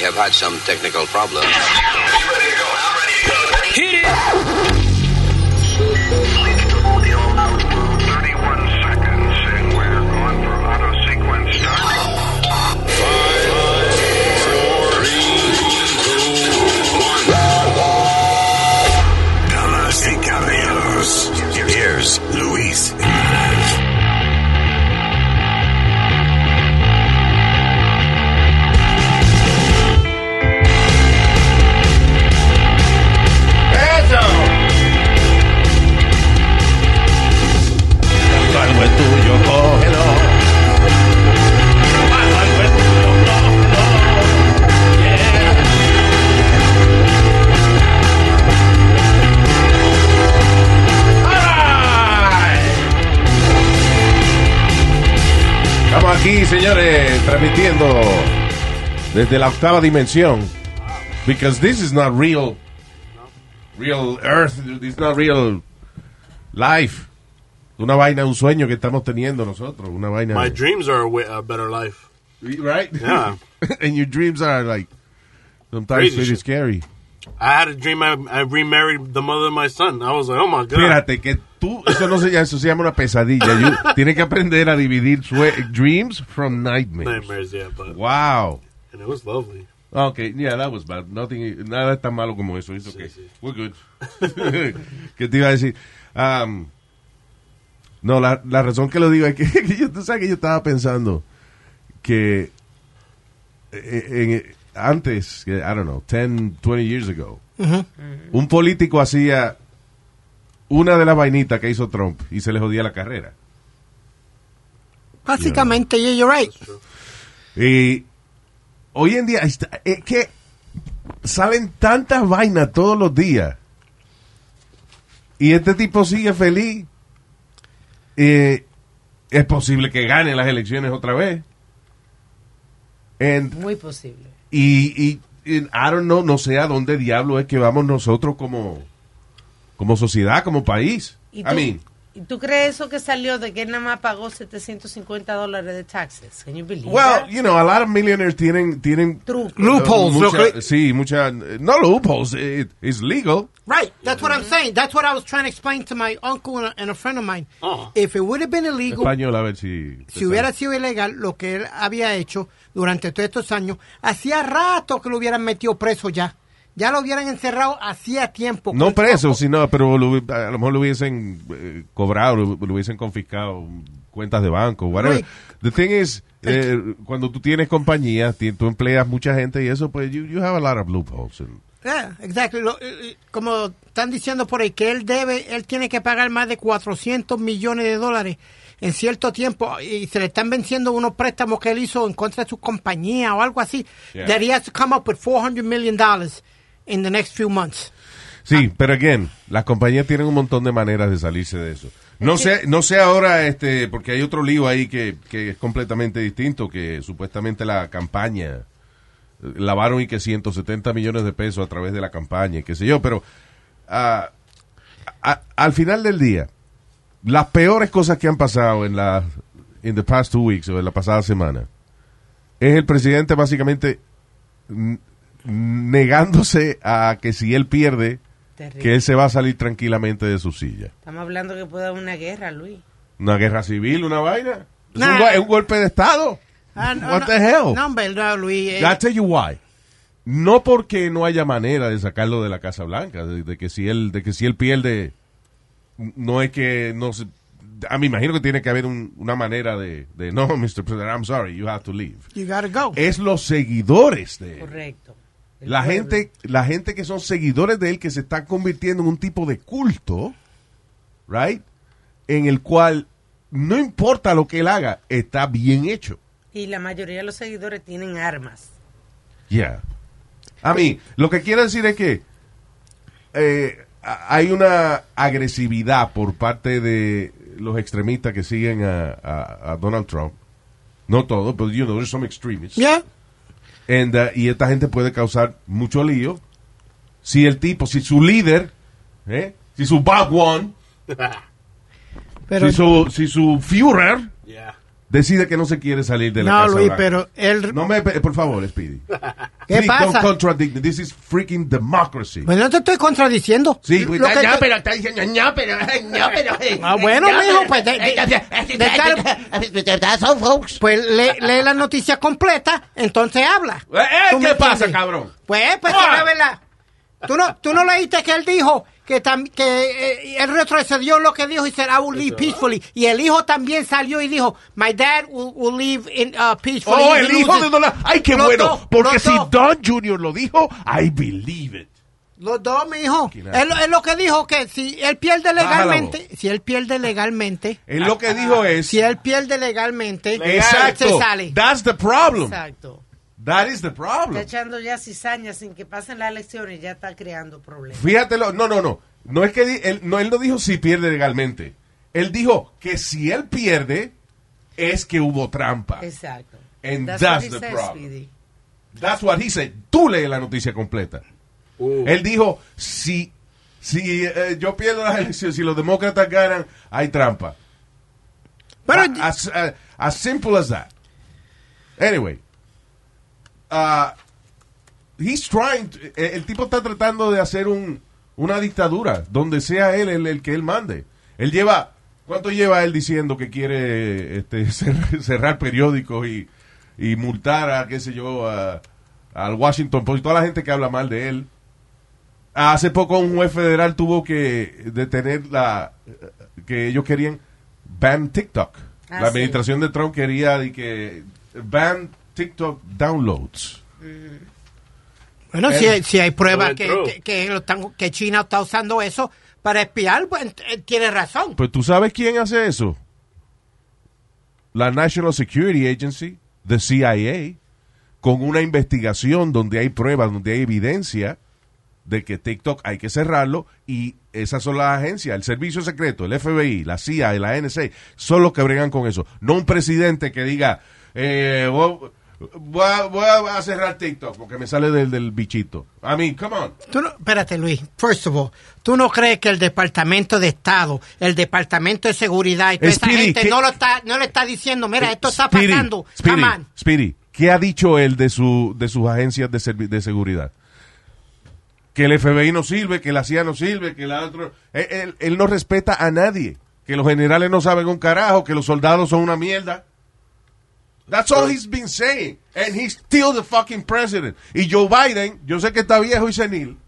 Have had some technical problems. Aquí, señores, transmitiendo desde la octava dimensión. Because this is not real, real Earth, this is not real life. Una vaina, un sueño que estamos teniendo nosotros, una vaina. My dreams are a, a better life. right? Yeah. and your dreams are like sometimes Crazy pretty shit. scary. I had a dream I, I remarried the mother of my son. I was like, oh my god. Espérate, que tú, eso no se llama, eso se llama una pesadilla. You- Tienes que aprender a dividir dreams from nightmares. Nightmares, yeah, but Wow. and it was lovely. Okay, yeah, that was bad. Nothing, nada es tan malo como eso. It's okay. We're good. ¿Qué te iba a decir? Um, no, la, la razón que lo digo es que, que yo, tú sabes que yo estaba pensando que eh, en- antes, que, I don't know, 10, 20 years ago, un político hacía una de las vainitas que hizo Trump y se le jodía la carrera. Básicamente, yeah, you're right. Y hoy en día está- es que salen tantas vainas todos los días. Y este tipo sigue feliz. Eh, es posible que gane las elecciones otra vez. And- Muy posible. Y, y, y I don't know, no sé a dónde diablo es que vamos nosotros como, como sociedad, como país. ¿Y I mean, ¿Y tú crees eso que salió de que él nada más pagó 750 dólares de taxes? Can you believe Well, that? you know, a lot of millionaires tienen, tienen Trucos. Loopholes, mucha- lo que- sí, mucha, no loopholes, it, it's legal. Right, that's what I'm saying. That's what I was trying to explain to my uncle and a, and a friend of mine. Oh. If it would have been illegal, Español, a ver si. si hubiera sido ilegal lo que él había hecho durante todos estos años, hacía rato que lo hubieran metido preso ya. Ya lo hubieran encerrado hacía tiempo. No preso, sino, pero lo- a lo mejor lo hubiesen eh, cobrado, lo, lo hubiesen confiscado cuentas de banco, whatever. The thing is, eh, cuando tú tienes compañía, tú empleas mucha gente y eso, pues you, you have a lot of loopholes. And- Yeah. Lo- eh, como están diciendo por ahí, que él debe, él tiene que pagar más de 400 millones de dólares en cierto tiempo y se le están venciendo unos préstamos que él hizo en contra de su compañía o algo así. Yeah. That he has to come up with 400 million dollars in the next few months. Sí, pero again, las compañías tienen un montón de maneras de salirse de eso. No sé, no sé ahora, este, porque hay otro lío ahí que, que es completamente distinto, que supuestamente la campaña lavaron y que 170 millones de pesos a través de la campaña y qué sé yo, pero ah, a- al final del día, las peores cosas que han pasado en la in the past two weeks o en la pasada semana es el presidente básicamente negándose a que si él pierde Terrible. que él se va a salir tranquilamente de su silla. Estamos hablando que puede haber una guerra, Luis. Una guerra civil, una vaina. Es, un, go- es un golpe de estado. Ah, no, What no, the hell? No, no, Luis. eh, I'll tell you why. No porque no haya manera de sacarlo de la Casa Blanca, de, de que si él, de que si él pierde, no es que no se, a mí imagino que tiene que haber un- una manera de, de no, Mr. President, I'm sorry, you have to leave. you gotta go. Es los seguidores de. Correcto. La gente, la gente que son seguidores de él que se están convirtiendo en un tipo de culto, right? En el cual no importa lo que él haga, está bien hecho. Y la mayoría de los seguidores tienen armas. Yeah. A mí, lo que quiero decir es que eh, hay una agresividad por parte de los extremistas que siguen a, a- a Donald Trump. No todo, pero you know, there's some extremists. Yeah. And, uh, y esta gente puede causar mucho lío. Si el tipo, si su líder, ¿eh? si su Bob One, Pero, si su, si su Führer yeah. Decide que no se quiere salir de la no, Casa Luis, Blanca. pero él. No me, por favor, Speedy. ¿Qué Please pasa? don't contradict. This is freaking democracy. Pues no te estoy contradiciendo. Sí, pues, que no, te- pero está diciendo, no, pero, no, pero. Ah, bueno, mijo, pues de- de- de folks. Pues lee, lee la noticia completa, entonces habla. Eh, eh, ¿Tú me ¿Qué pasa, entiendes? cabrón? Pues, pues, Ah. es verdad. ¿Tú no, tú no leíste que él dijo que, tam- que eh, él retrocedió lo que dijo y said, I will leave peacefully. Y el hijo también salió y dijo, my dad will, will leave in, uh, peacefully. Oh, if el hijo loses". de Donald. Ay, qué Los bueno. dos, Porque si dos. Don Jr. lo dijo, I believe it. Los dos, mi hijo. Él, él lo que dijo que si él pierde legalmente, si él pierde legalmente, Él lo que dijo es. si él pierde legalmente, Exacto. se sale. That's the problem. Exacto. That is the Está problem. echando ya cizañas sin que pasen las elecciones, ya está creando problemas. Fíjatelo. No, no, no. No es que di- él no, él no dijo si pierde legalmente. Él dijo que si él pierde, es que hubo trampa. Exacto. And That's that's what he the problem. Speedy. That's what he said. Tú lees la noticia completa. Él dijo, si, si eh, yo pierdo las elecciones, si los demócratas ganan, hay trampa. Pero as, uh, as simple as that. Anyway, uh, he's trying. to- eh, el tipo está tratando de hacer un, una dictadura donde sea él el, el que él mande. Él lleva. ¿Cuánto lleva él diciendo que quiere este, cer- cerrar periódicos y, y multar a, qué sé yo, a- al Washington Post toda la gente que habla mal de él? Hace poco un juez federal tuvo que detener la que ellos querían ban TikTok. Ah, la sí. administración de Trump quería de que ban TikTok downloads. Bueno, si, si hay pruebas que, que, que lo están- que China está usando eso para espiar, pues eh, tiene razón. Pues tú sabes quién hace eso. La National Security Agency, the CIA, con una investigación donde hay pruebas, donde hay evidencia de que TikTok hay que cerrarlo y esas son las agencias, el servicio secreto, el FBI, la CIA y la NSA, son los que bregan con eso. No un presidente que diga, eh, voy a, voy a cerrar TikTok porque me sale del, del bichito. I mean, come on. Tú no- espérate, Luis. First of all, ¿tú no crees que el Departamento de Estado, el Departamento de Seguridad y toda esa Speedy, gente ¿qué- no, lo está, no le está diciendo, mira, esto está Speedy, pasando? Speedy, Come on. Speedy, ¿qué ha dicho él de, su, de sus agencias de, de seguridad? Que el FBI no sirve, que la CIA no sirve, que la otra... Él, él- él no respeta a nadie. Que los generales no saben un carajo, que los soldados son una mierda. That's all he's been saying. And he's still the fucking president. Y Joe Biden, yo sé que está viejo y senil,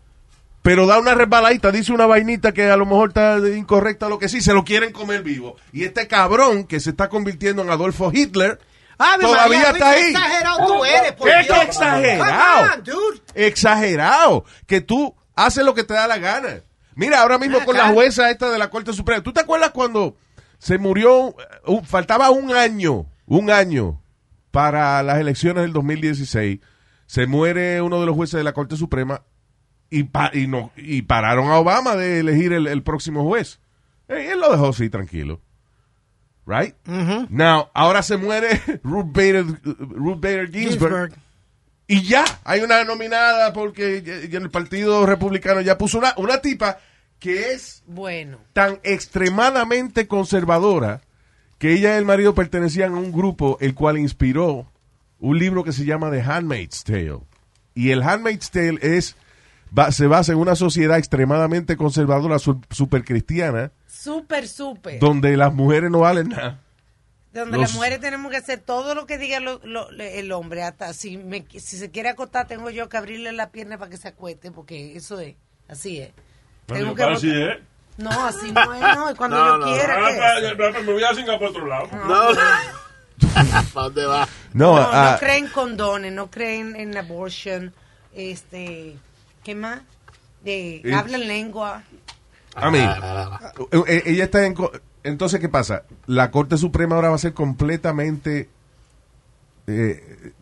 pero da una resbaladita, dice una vainita que a lo mejor está incorrecta o lo que sí, se lo quieren comer vivo. Y este cabrón que se está convirtiendo en Adolfo Hitler, Ave todavía María, está ahí. qué exagerado tú eres, por ¡Qué Dios. exagerado! On, dude. Exagerado. Que tú haces lo que te da la gana. Mira, ahora mismo con la jueza esta de la Corte Suprema. ¿Tú te acuerdas cuando se murió, uh, faltaba un año, un año para las elecciones del 2016? Se muere uno de los jueces de la Corte Suprema y, pa- y, no, y pararon a Obama de elegir el, el próximo juez. Eh, él lo dejó así, tranquilo. Right? Now, ahora se muere Ruth Bader, Ruth Bader Ginsburg. Ginsburg. Y ya, hay una nominada porque ya el Partido Republicano ya puso una, una tipa que es Bueno, tan extremadamente conservadora que ella y el marido pertenecían a un grupo el cual inspiró un libro que se llama The Handmaid's Tale. Y el Handmaid's Tale es, va- se basa en una sociedad extremadamente conservadora, super cristiana, súper, súper. donde las mujeres no valen nada. Donde los- las mujeres tenemos que hacer todo lo que diga lo- lo- el hombre. Hasta si, me, si se quiere acostar, tengo yo que abrirle la pierna para que se acueste, porque eso es. Así es. Tengo que Así es. No, así no es, no. Es cuando No, yo no. quiera. Ah, que pa- Me voy a Singapur otro lado. No, ¿Para dónde va? No, no, ah, no creen condones, no creen en abortion. Este, ¿qué más? De, Eh. hablan lengua. I mean, eh, eh, ella está en... co- Entonces, ¿qué pasa? La Corte Suprema ahora va a ser completamente eh,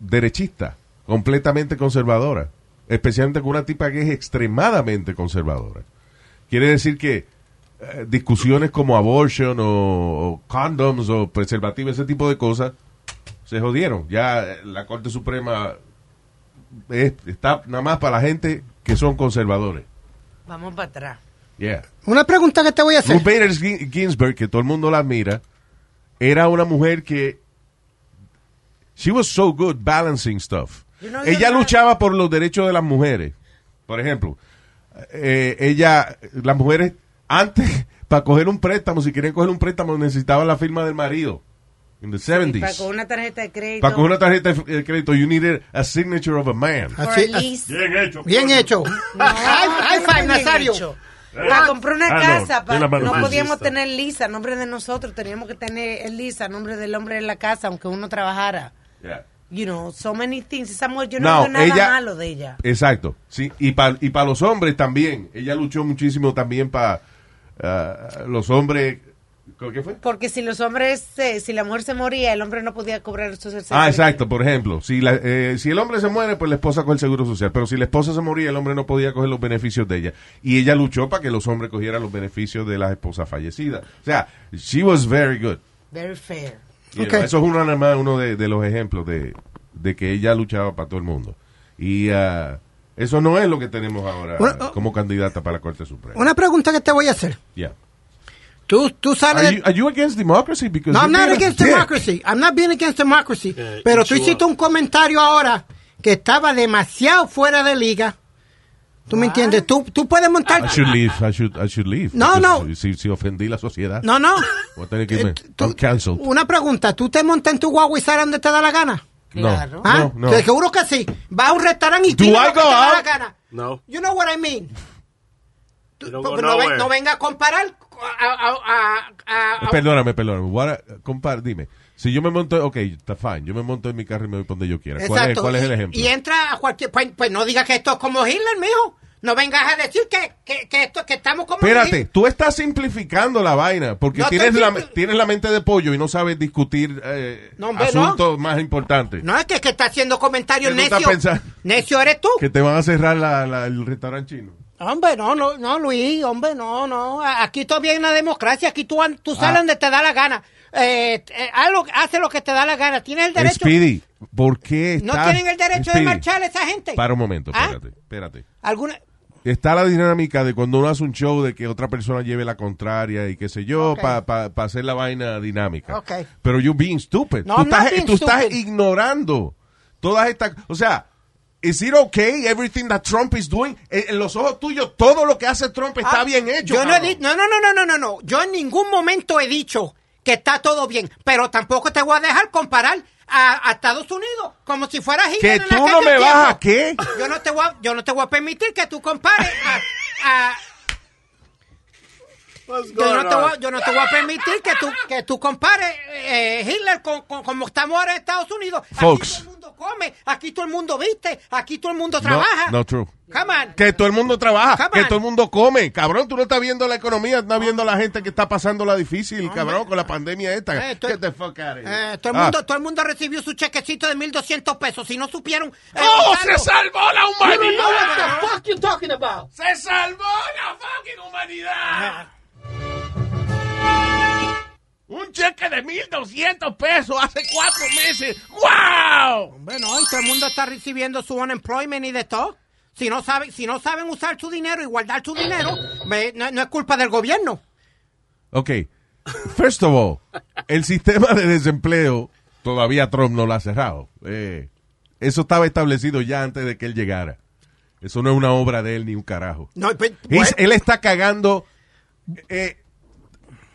derechista, completamente conservadora, especialmente con una tipa que es extremadamente conservadora. Quiere decir que eh, discusiones como abortion o, o condoms o preservativos, ese tipo de cosas, se jodieron. Ya eh, la Corte Suprema es- está nada más para la gente que son conservadores. Vamos para atrás. Yeah. Una pregunta que te voy a hacer. Ruth Bader Gi- Ginsburg, que todo el mundo la admira, era una mujer que she was so good balancing stuff. You know, ella luchaba por los derechos de las mujeres. Por ejemplo, eh, ella, las mujeres, antes, para coger un préstamo, si querían coger un préstamo, necesitaban la firma del marido. In the 70s. Para con una tarjeta de crédito. Para coger una tarjeta de crédito, you needed a signature of a man. Así- Bien hecho. Bien hecho. No, High- no five, Nazario. hecho. Para comprar una Ah, no, casa, no machista. podíamos tener lisa a nombre de nosotros, teníamos que tener el lisa a nombre del hombre de la casa, aunque uno trabajara. Yeah. You know, so many things. Esa mujer, yo no, No, veo nada ella- malo de ella. Exacto, sí. Y para y pa los hombres también. Ella luchó muchísimo también para los hombres. ¿Qué fue? Porque si los hombres, si la mujer se moría, el hombre no podía cobrar el social Ah, exacto, por ejemplo, si, la- eh, si el hombre se muere, pues la esposa coge el seguro social, pero si la esposa se moría, el hombre no podía coger los beneficios de ella. Y ella luchó para que los hombres cogieran los beneficios de las esposas fallecidas. O sea, she was very good. Very fair. You Ok. know, eso es uno, uno de, de los ejemplos de, de que ella luchaba para todo el mundo. Y ah, eso no es lo que tenemos ahora Bueno, como candidata para la Corte Suprema. Una pregunta que te voy a hacer. Yeah. Tú, tú sales... Are you, are you against democracy? Because No, I'm not against dick. democracy. I'm not being against democracy. Yeah, Pero tú hiciste up. un comentario ahora que estaba demasiado fuera de liga. ¿Tú me entiendes? Tú, tú puedes montar... I should leave. I should, I should leave. No, no. Si, si ofendí la sociedad. No, no. Voy a tener que irme. Eh, tú- I'm canceled. Una pregunta. ¿Tú te montas en tu guagua y sales donde te da la gana? Claro. ¿Ah? No, no. Te seguro que sí. Vas a un restaurante y go te da la gana. No. You know what I mean. Tú- pero no, ven- no venga a comparar a, a- a- a- a- Perdóname, perdóname. What- compar- dime. Si yo me monto, ok, está fine. Yo me monto en mi carro y me voy donde yo quiera. ¿Cuál, es, Exacto. cuál es el ejemplo? Y entra a cualquier. Pues, pues no digas que esto es como Hitler, mijo. No vengas a decir que, que, que esto, que estamos como Espérate, Hitler. tú estás simplificando la vaina porque No tienes, la, tienes la mente de pollo y no sabes discutir eh, No, hombre, asuntos más importantes. No es que, que está haciendo comentarios ¿Qué tú estás necio. pensando? Necio eres tú. Que te van a cerrar la- la- el restaurante chino. Hombre, no, no, no, Luis, hombre, no, no. Aquí todavía hay una democracia. Aquí tú, tú sales Ah. donde te da la gana. Eh, eh, haz lo- hace lo que te da la gana. Tienes el derecho. Speedy, ¿por qué no tienen el derecho Speedy, de marchar esa gente. Para un momento, ¿Ah? espérate, espérate. ¿Alguna? Está la dinámica de cuando uno hace un show de que otra persona lleve la contraria y qué sé yo, Ok. para hacer la vaina dinámica. Pero you being stupid. No, tú I'm estás, being tú estás stupid. ignorando todas estas... O sea, ¿is it okay everything that Trump is doing? En, los ojos tuyos, todo lo que hace Trump está Ah, bien hecho. Yo no, he no, no, no, no, no, no. Yo en ningún momento he dicho que está todo bien, pero tampoco te voy a dejar comparar a, a Estados Unidos como si fuera Hitler Que tú no me vas a qué. Yo no te voy a, yo no te voy a permitir que tú compares a, a- yo no, te voy, a- on? yo no te voy a permitir que tú, que tú compares eh, Hitler con, con- como estamos ahora en Estados Unidos. Folks. Aquí todo el mundo come, aquí todo el mundo viste, aquí todo el mundo trabaja. no true. Come on. Que todo el mundo trabaja, Come que on. todo el mundo come. Cabrón, tú no estás viendo la economía, estás viendo la gente que está pasando la difícil, cabrón, con la pandemia esta. Eh, Get the fuck out of here. Eh, todo, el Ah. mundo, todo el mundo recibió su chequecito de 1.200 pesos. Si no supieron... eh, ¡Oh, se salvó la You don't know what humanidad! the fuck you talking about. ¡Se salvó la fucking humanidad! Un cheque de 1.200 pesos hace cuatro meses. ¡Wow! Hombre, no, y todo el mundo está recibiendo su unemployment y de todo. Si no saben, si no saben usar su dinero y guardar su dinero, me- no, no es culpa del gobierno. Ok. First of all, el sistema de desempleo todavía Trump no lo ha cerrado. Eh, eso estaba establecido ya antes de que él llegara. Eso no es una obra de él ni un carajo. No, pues, He's- bueno, él está cagando. eh,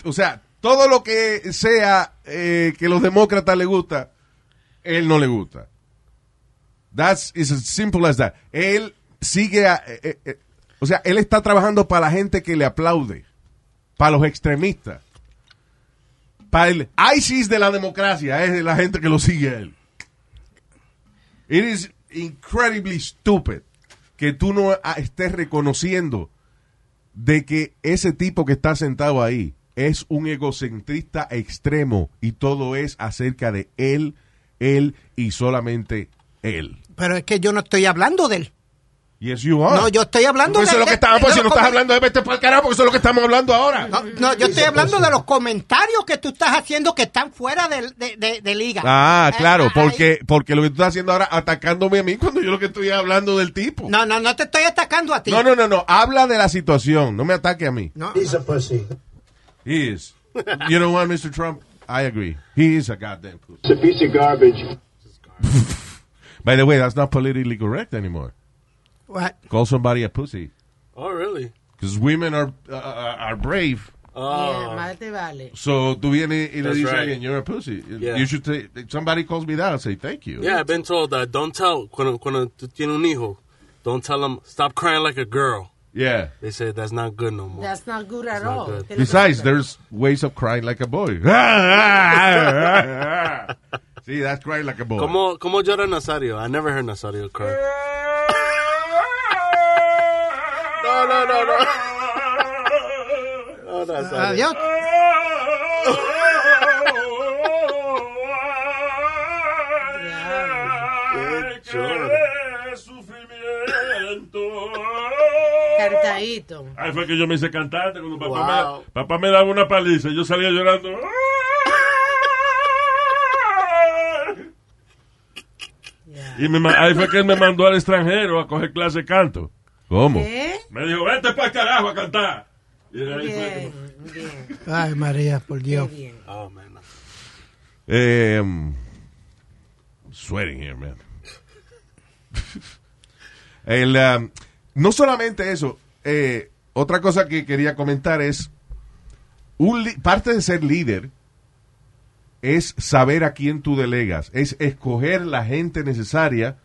o sea, todo lo que sea eh, que los demócratas le gusta, él no le gusta. That's is simple as that. Él sigue, a- eh, eh, eh, o sea, él está trabajando para la gente que le aplaude, para los extremistas, para el ISIS de la democracia, es la gente que lo sigue a él. It is incredibly stupid que tú no estés reconociendo de que ese tipo que está sentado ahí es un egocentrista extremo y todo es acerca de él, él y solamente él. pero es que yo no estoy hablando de él. Yes, you are. No, yo estoy hablando Porque eso de- es lo que de- estamos, de pues si no estás hablando de vete por el carajo, porque eso es lo que estamos hablando ahora. No, no, yo estoy hablando de los comentarios que tú estás haciendo que están fuera de, de- de- de liga. Ah, claro, porque, porque lo que tú estás haciendo ahora atacándome a mí cuando yo lo que estoy hablando del tipo. No, no, no te estoy atacando a ti. no, no, no, no, habla de la situación, no me ataque a mí. No. Pussy. He is. You know what, Mr. Trump? I agree. He is a goddamn pussy. It's a piece of garbage. By the way, that's not politically correct anymore. What? Call somebody a pussy. Oh, really? Because women are, uh, are brave. Oh, Yeah, más vale. So tú vienes y le That's dices right. alguien, you're a pussy. Yeah. You should say, somebody calls me that, I'll say thank you. yeah, I've been told that. Don't tell cuando, cuando tú tienes un hijo. Don't tell them stop crying like a girl. Yeah. They said that's not good no more. That's not good at not all. good. Besides, there's ways of crying like a boy. See, that's crying like a boy. ¿Cómo, ¿Cómo llora Nazario? I never heard Nazario cry. No, no, no, no. Oh, Nazario. Adiós. Qué choro. Cantadito. Ahí fue que yo me hice cantante cuando papá, Wow. me, papá me daba una paliza. Yo salía llorando. Y me ahí fue que él me mandó al extranjero a coger clase de canto. ¿Cómo? ¿Eh? Me dijo, vete para el carajo a cantar. Y de ahí fue que- Bien, bien, Ay, María, por qué Dios. bien. Oh, man. Eh, um, sweating here, man. El, um, no solamente eso, eh, otra cosa que quería comentar es, un parte de ser líder es saber a quién tú delegas, es escoger la gente necesaria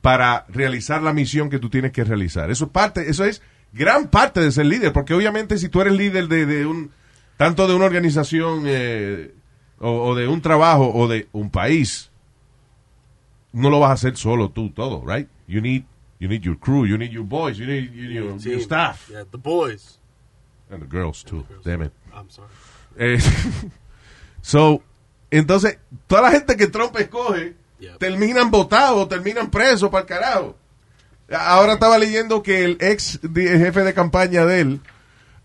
para realizar la misión que tú tienes que realizar. Eso es parte, eso es gran parte de ser líder, porque obviamente si tú eres líder de, de un, tanto de una organización eh, o, o de un trabajo o de un país, no lo vas a hacer solo tú todo, right? You need, you need your crew, you need your boys, you need, you need your, your staff, Yeah, the boys. and the girls too. Damn it. I'm sorry. Eh, so, entonces, toda la gente que Trump escoge Yep. terminan votados, terminan presos para el carajo. Ahora estaba leyendo que el ex jefe de campaña de él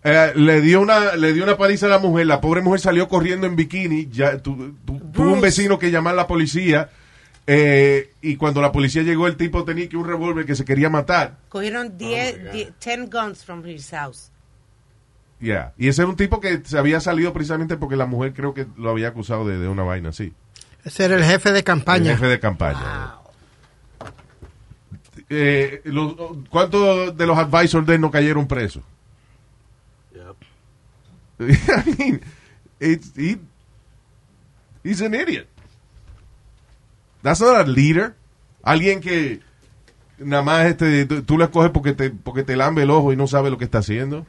eh, le dio una le dio una paliza a la mujer. La pobre mujer salió corriendo en bikini. Ya tu- tu- tuvo un vecino que llamar a la policía. Eh, y cuando la policía llegó, el tipo tenía que un revólver que se quería matar. Cogieron 10, God. 10 10 guns from his house. Yeah. Y ese era un tipo que se había salido precisamente porque la mujer creo que lo había acusado de, de una vaina así. Ese era el jefe de El campaña. jefe de campaña. Eh, los- ¿Cuántos de los advisors de él no cayeron presos? Yep. I mean, it's, he, he's an idiot. That's not a leader. Alguien que nada más este, tú, lo escoges porque te, porque te lambe el ojo y no sabe lo que está haciendo.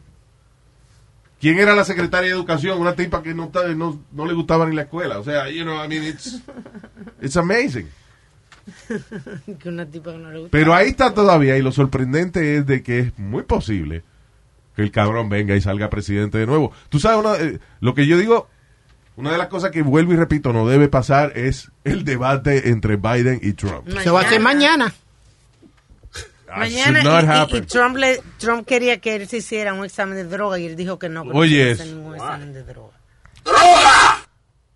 ¿Quién era la secretaria de educación? Una tipa que no, no, no le gustaba ni la escuela. O sea, you know, I mean, it's, it's amazing. Que una tipa que no le gusta. Pero ahí está todavía y lo sorprendente es de que es muy posible que el cabrón venga y salga presidente de nuevo. Tú sabes, una- eh, lo que yo digo, una de las cosas que vuelvo y repito no debe pasar es el debate entre Biden y Trump. Se va a hacer mañana. That Mañana y- y, y. Trump, le, Trump quería que él se hiciera un examen de droga y él dijo que no. que no Oye, hacer ningún examen de droga.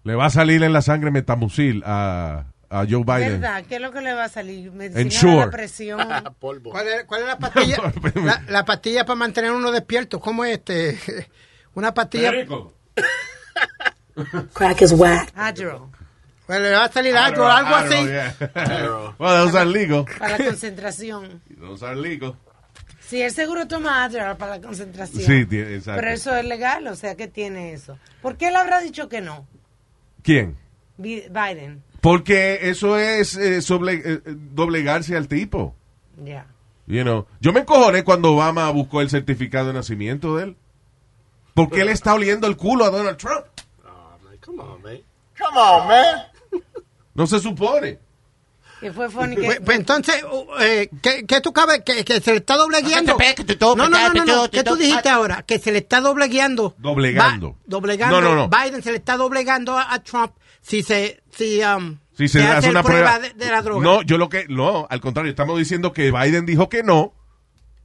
Le va a salir en la sangre metamucil a, a Joe Biden. ¿Verdad? ¿Qué es lo que le va a salir? Medicina Ensure. la presión. Polvo. ¿Cuál es, cuál es la pastilla? la, la pastilla para mantener uno despierto. ¿Cómo es este? Una pastilla. Crack is whack. Adderall. Pues le va a salir algo, algo así. Adderall. Well, those are legal. Para la concentración. Those are legal. Sí, él seguro toma Adderall para la concentración. Sí, tiene- exacto. Pero eso es legal, o sea, ¿qué tiene eso? ¿Por qué él habrá dicho que no? ¿Quién? Bi- Biden. Porque eso es eh, sobre- eh, doblegarse al tipo. Ya. You know, yo me encojoné cuando Obama buscó el certificado de nacimiento de él. Porque él está oliendo el culo a Donald Trump. Oh, man, come on, man. No se supone. Que fue funny Pues, que... pues entonces, uh, eh, ¿qué, qué tú cabes? Que, que se le está doblegueando. No, no, no, no, no. ¿Qué tú dijiste ahora? Que se le está doblegueando. Doblegando. Doblegando. No, no, no. Biden se le está doblegando a, a Trump si se, si, um, Si se, hace una prueba, prueba, de, de la droga. No, yo lo que no, al contrario, estamos diciendo que Biden dijo que no,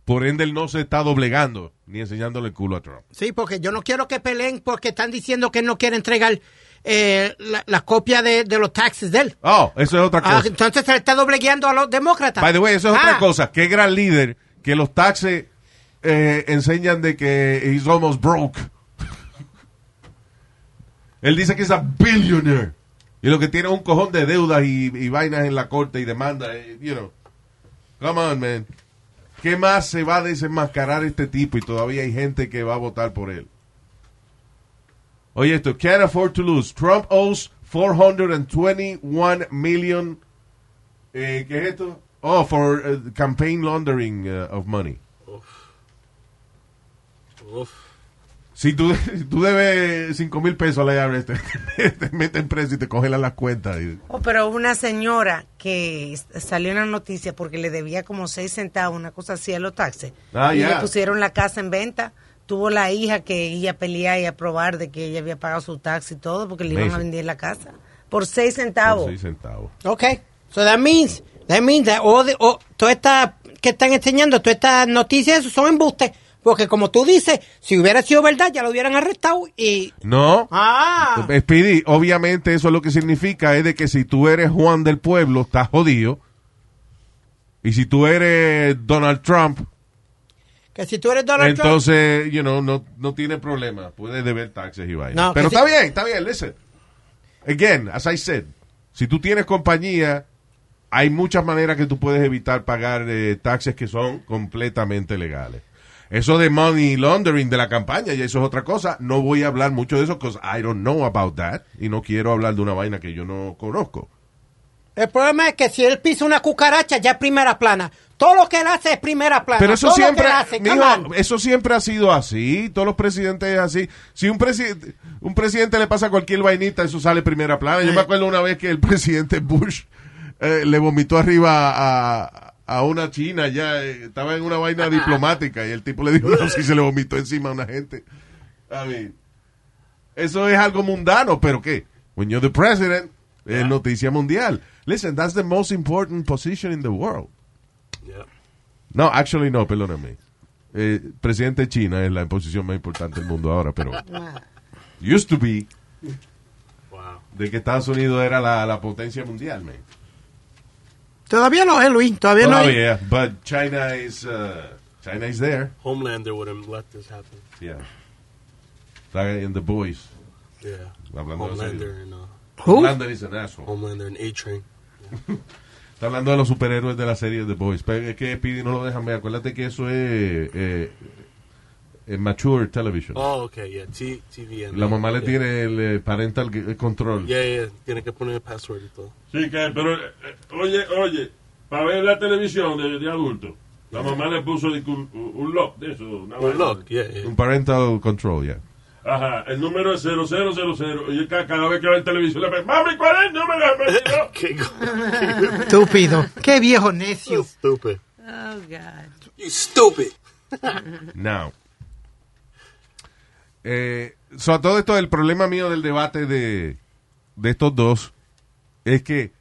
por ende él no se está doblegando ni enseñándole el culo a Trump. Sí, porque yo no quiero que peleen porque están diciendo que él no quiere entregar eh, la, la copia de, de los taxes de él. Oh, eso es otra Ah, cosa. entonces se le está doblegueando a los demócratas. By the way, eso es Ah, otra cosa. Qué gran líder que los taxes eh, enseñan de que he's almost broke. Él dice que es a billionaire. Y lo que tiene es un cojón de deudas y, y vainas en la corte y demanda, eh, you know. Come on, man. ¿Qué más se va a desenmascarar este tipo y todavía hay gente que va a votar por él? Oye, esto, can't afford to lose. Trump owes 421 million. Eh, ¿Qué es esto? Oh, for eh, campaign laundering uh, of money. Si tú, si tú debes 5 mil pesos a la IRS, te, te meten preso y te congelan las cuentas. Oh, pero una señora que salió en la noticia porque le debía como seis centavos, una cosa así a los taxes. Ah, y ya. le pusieron la casa en venta. Tuvo la hija que ella pelear y aprobar de que ella había pagado su tax y todo porque le iban a vender la casa. Por seis centavos. Por seis centavos. Okay. So that means, that means that all the, all- todas estas que están enseñando, todas estas noticias son embustes. Porque como tú dices, si hubiera sido verdad, ya lo hubieran arrestado y... No. Ah. Eh, Speedy, obviamente eso lo que significa es de que si tú eres Juan del Pueblo, estás jodido. Y si tú eres Donald Trump, Que si tú eres Donald Trump... entonces, you know, no, no tiene problema. Puedes deber taxes y. No, Pero está si- bien, está bien, listen. Again, as I said, si tú tienes compañía, hay muchas maneras que tú puedes evitar pagar eh, taxes que son completamente legales. Eso de money laundering de la campaña, y eso es otra cosa. No voy a hablar mucho de eso, because I don't know about that. Y no quiero hablar de una vaina que yo no conozco. El problema es que si él pisa una cucaracha, ya es primera plana. Todo lo que él hace es primera plana. Pero eso Todo lo siempre, que él hace, mijo, eso siempre ha sido así. Todos los presidentes es así. Si un presidente, un presidente le pasa cualquier vainita, eso sale primera plana. Yo me acuerdo una vez que el presidente Bush eh, le vomitó arriba a, a una china ya. eh, estaba en una vaina diplomática y el tipo le dijo no si se le vomitó encima a una gente. I mean, eso es algo mundano, pero ¿qué? When you're the president, es noticia mundial. Listen, that's the most important position in the world. Yeah. No, actually no, perdóname. Eh, presidente de China es la posición más importante del mundo ahora, pero used to be Wow. de que Estados Unidos era la, la potencia mundial, man. Todavía no es, Luis. Todavía no es. Todavía, but China is uh, China is there. Homelander wouldn't let this happen. Yeah. Está en The Boys. Yeah. Hablando Homelander and uh, Who? Homelander is an asshole. Homelander and A Train. Está hablando de los superhéroes de la serie The Boys. Pero es que Speedy no lo dejan ver. Acuérdate que eso es eh, eh, mature television. Oh, okay, yeah. T TV and La mamá le yeah. tiene el eh, parental eh, control. Yeah, yeah. Tiene que poner el password y todo. Sí, que, pero, eh, oye, oye, para ver la televisión de, de adulto, la mamá le puso un, un lock de eso. Una vaina. look, yeah, yeah. Un parental control, ya. Ajá, el número es 0000. Y ca- cada vez que va en televisión le pregunta, mami, ¿cuál es el número? Go. Estúpido. Qué viejo necio. Stupid. Oh, God. You stupid. Now. Eh, so, todo esto, el problema mío del debate de, de estos dos es que,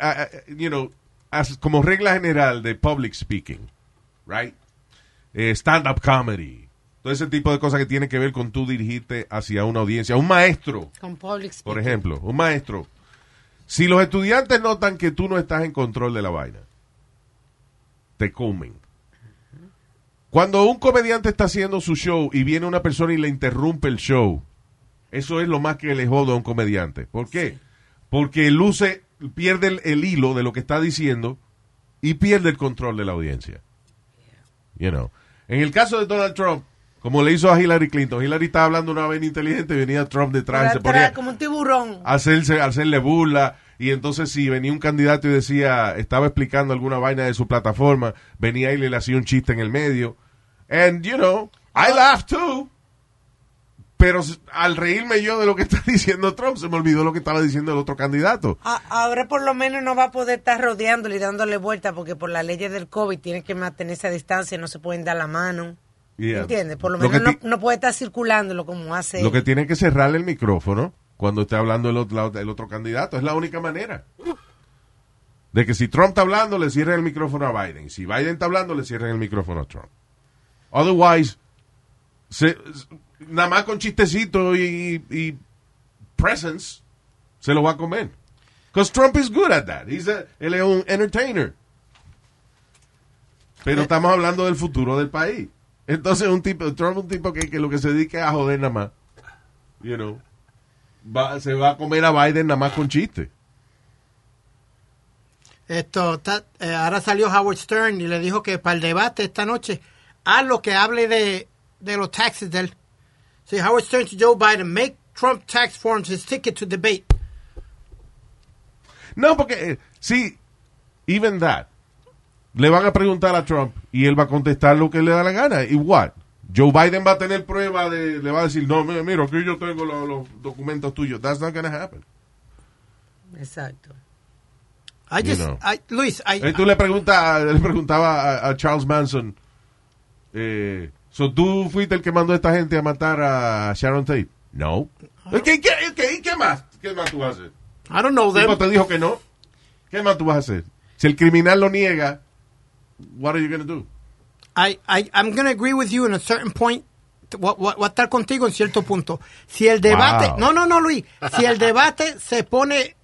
eh, you know, as- como regla general de public speaking, right? Eh, stand-up comedy, todo ese tipo de cosas que tienen que ver con tú dirigirte hacia una audiencia. Un maestro, Con public por ejemplo, un maestro. Si los estudiantes notan que tú no estás en control de la vaina, te comen. Cuando un comediante está haciendo su show y viene una persona y le interrumpe el show, eso es lo más que le jodo a un comediante. ¿Por qué? Porque luce, pierde el, el hilo de lo que está diciendo y pierde el control de la audiencia. You know. En el caso de Donald Trump, como le hizo a Hillary Clinton, Hillary estaba hablando una vaina inteligente y venía Trump detrás se ponía como un tiburón. hacerse, hacerle burla. Y entonces si venía un candidato y decía, estaba explicando alguna vaina de su plataforma, venía y le hacía un chiste en el medio. And, you know, I laughed too. Pero al reírme yo de lo que está diciendo Trump, se me olvidó lo que estaba diciendo el otro candidato. A- ahora por lo menos no va a poder estar rodeándole y dándole vuelta porque por las leyes del COVID tiene que mantenerse a distancia, no se pueden dar la mano. Yeah. ¿Entiendes? Por lo Lo menos no, no puede estar circulándolo como hace. Lo que tiene que cerrarle el micrófono cuando esté hablando el otro, el otro candidato. Es la única manera. De que si Trump está hablando, le cierren el micrófono a Biden. Si Biden está hablando, le cierren el micrófono a Trump. Otherwise, se- nada más con chistecito y, y presence, se lo va a comer. Because Trump is good at that. He's a- él es un entertainer. Pero estamos hablando del futuro del país. Entonces, un tipo, Trump es un tipo que, que lo que se dedica es a joder nada más. You know. va- se va a comer a Biden nada más con chiste. Esto, ta- eh, ahora salió Howard Stern y le dijo que para el debate esta noche, haz lo que hable de, de los taxes del. Sí, Howard Stern to Joe Biden, make Trump tax forms his ticket to debate. No, porque eh, sí, even that. Le van a preguntar a Trump y él va a contestar lo que le da la gana. ¿Y what? Joe Biden va a tener prueba de, le va a decir, no, mira, mira, aquí yo tengo los, los documentos tuyos. That's not gonna happen. Exacto. I You just, know. I, Luis, I, Eh, tú le, pregunta, le preguntaba a, a Charles Manson, eh, so, ¿tú fuiste el que mandó a esta gente a matar a Sharon Tate? No. ¿Qué, qué, qué, qué más? ¿Qué más tú vas a hacer? I don't know them. te dijo que no. ¿Qué más tú vas a hacer? Si el criminal lo niega, what are you gonna do? I, I, I'm going to agree with you in a certain point. Voy a estar contigo en cierto punto. Si el debate, Wow. no, no, no, Luis, si el debate se pone,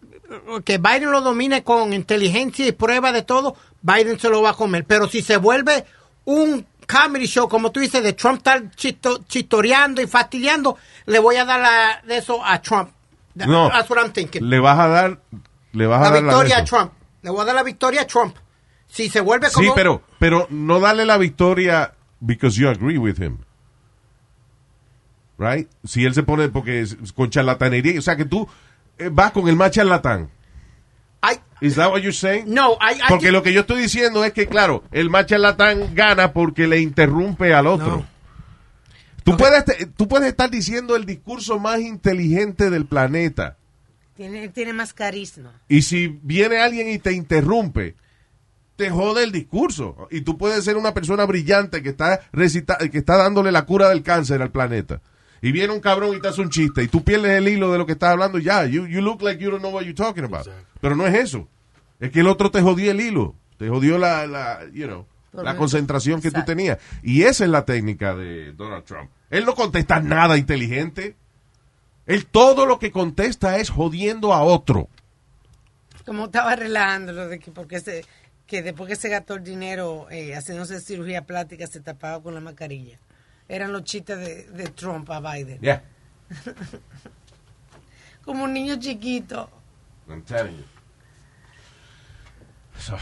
que Biden lo domine con inteligencia y prueba de todo, Biden se lo va a comer. Pero si se vuelve un comedy show, como tú dices, de Trump estar chito- chistoreando y fastidiando, le voy a dar la, de eso a Trump. No. That's what I'm thinking. Le vas a dar, le vas la a dar victoria de a. Trump. Le voy a dar la victoria a Trump. Si se vuelve como... Sí, pero, pero no darle la victoria because you agree with him. Right? Si él se pone, porque es- con charlatanería, o sea que tú eh, vas con el más charlatán. I- Is that what you're saying? no, I, I Porque lo que yo estoy diciendo es que, claro, el más charlatán gana porque le interrumpe al otro. No. Tú, puedes, tú puedes estar diciendo el discurso más inteligente del planeta. Tiene, tiene más carisma. Y si viene alguien y te interrumpe, te jode el discurso. Y tú puedes ser una persona brillante que está, recita que está dándole la cura del cáncer al planeta. Y viene un cabrón y te hace un chiste y tú pierdes el hilo de lo que estás hablando y ya. You, you look like you don't know what you're talking about. Pero no es eso. Es que el otro te jodió el hilo. Te jodió la, la you know, la concentración que tú tenías. Y esa es la técnica de Donald Trump. Él no contesta nada inteligente. Él todo lo que contesta es jodiendo a otro. Como estaba relajándolo de que porque se, que después que se gastó el dinero eh, haciéndose cirugía plástica se tapaba con la mascarilla. Eran los chistes de, de Trump a Biden. Yeah. Como un niño chiquito. I'm telling you. So,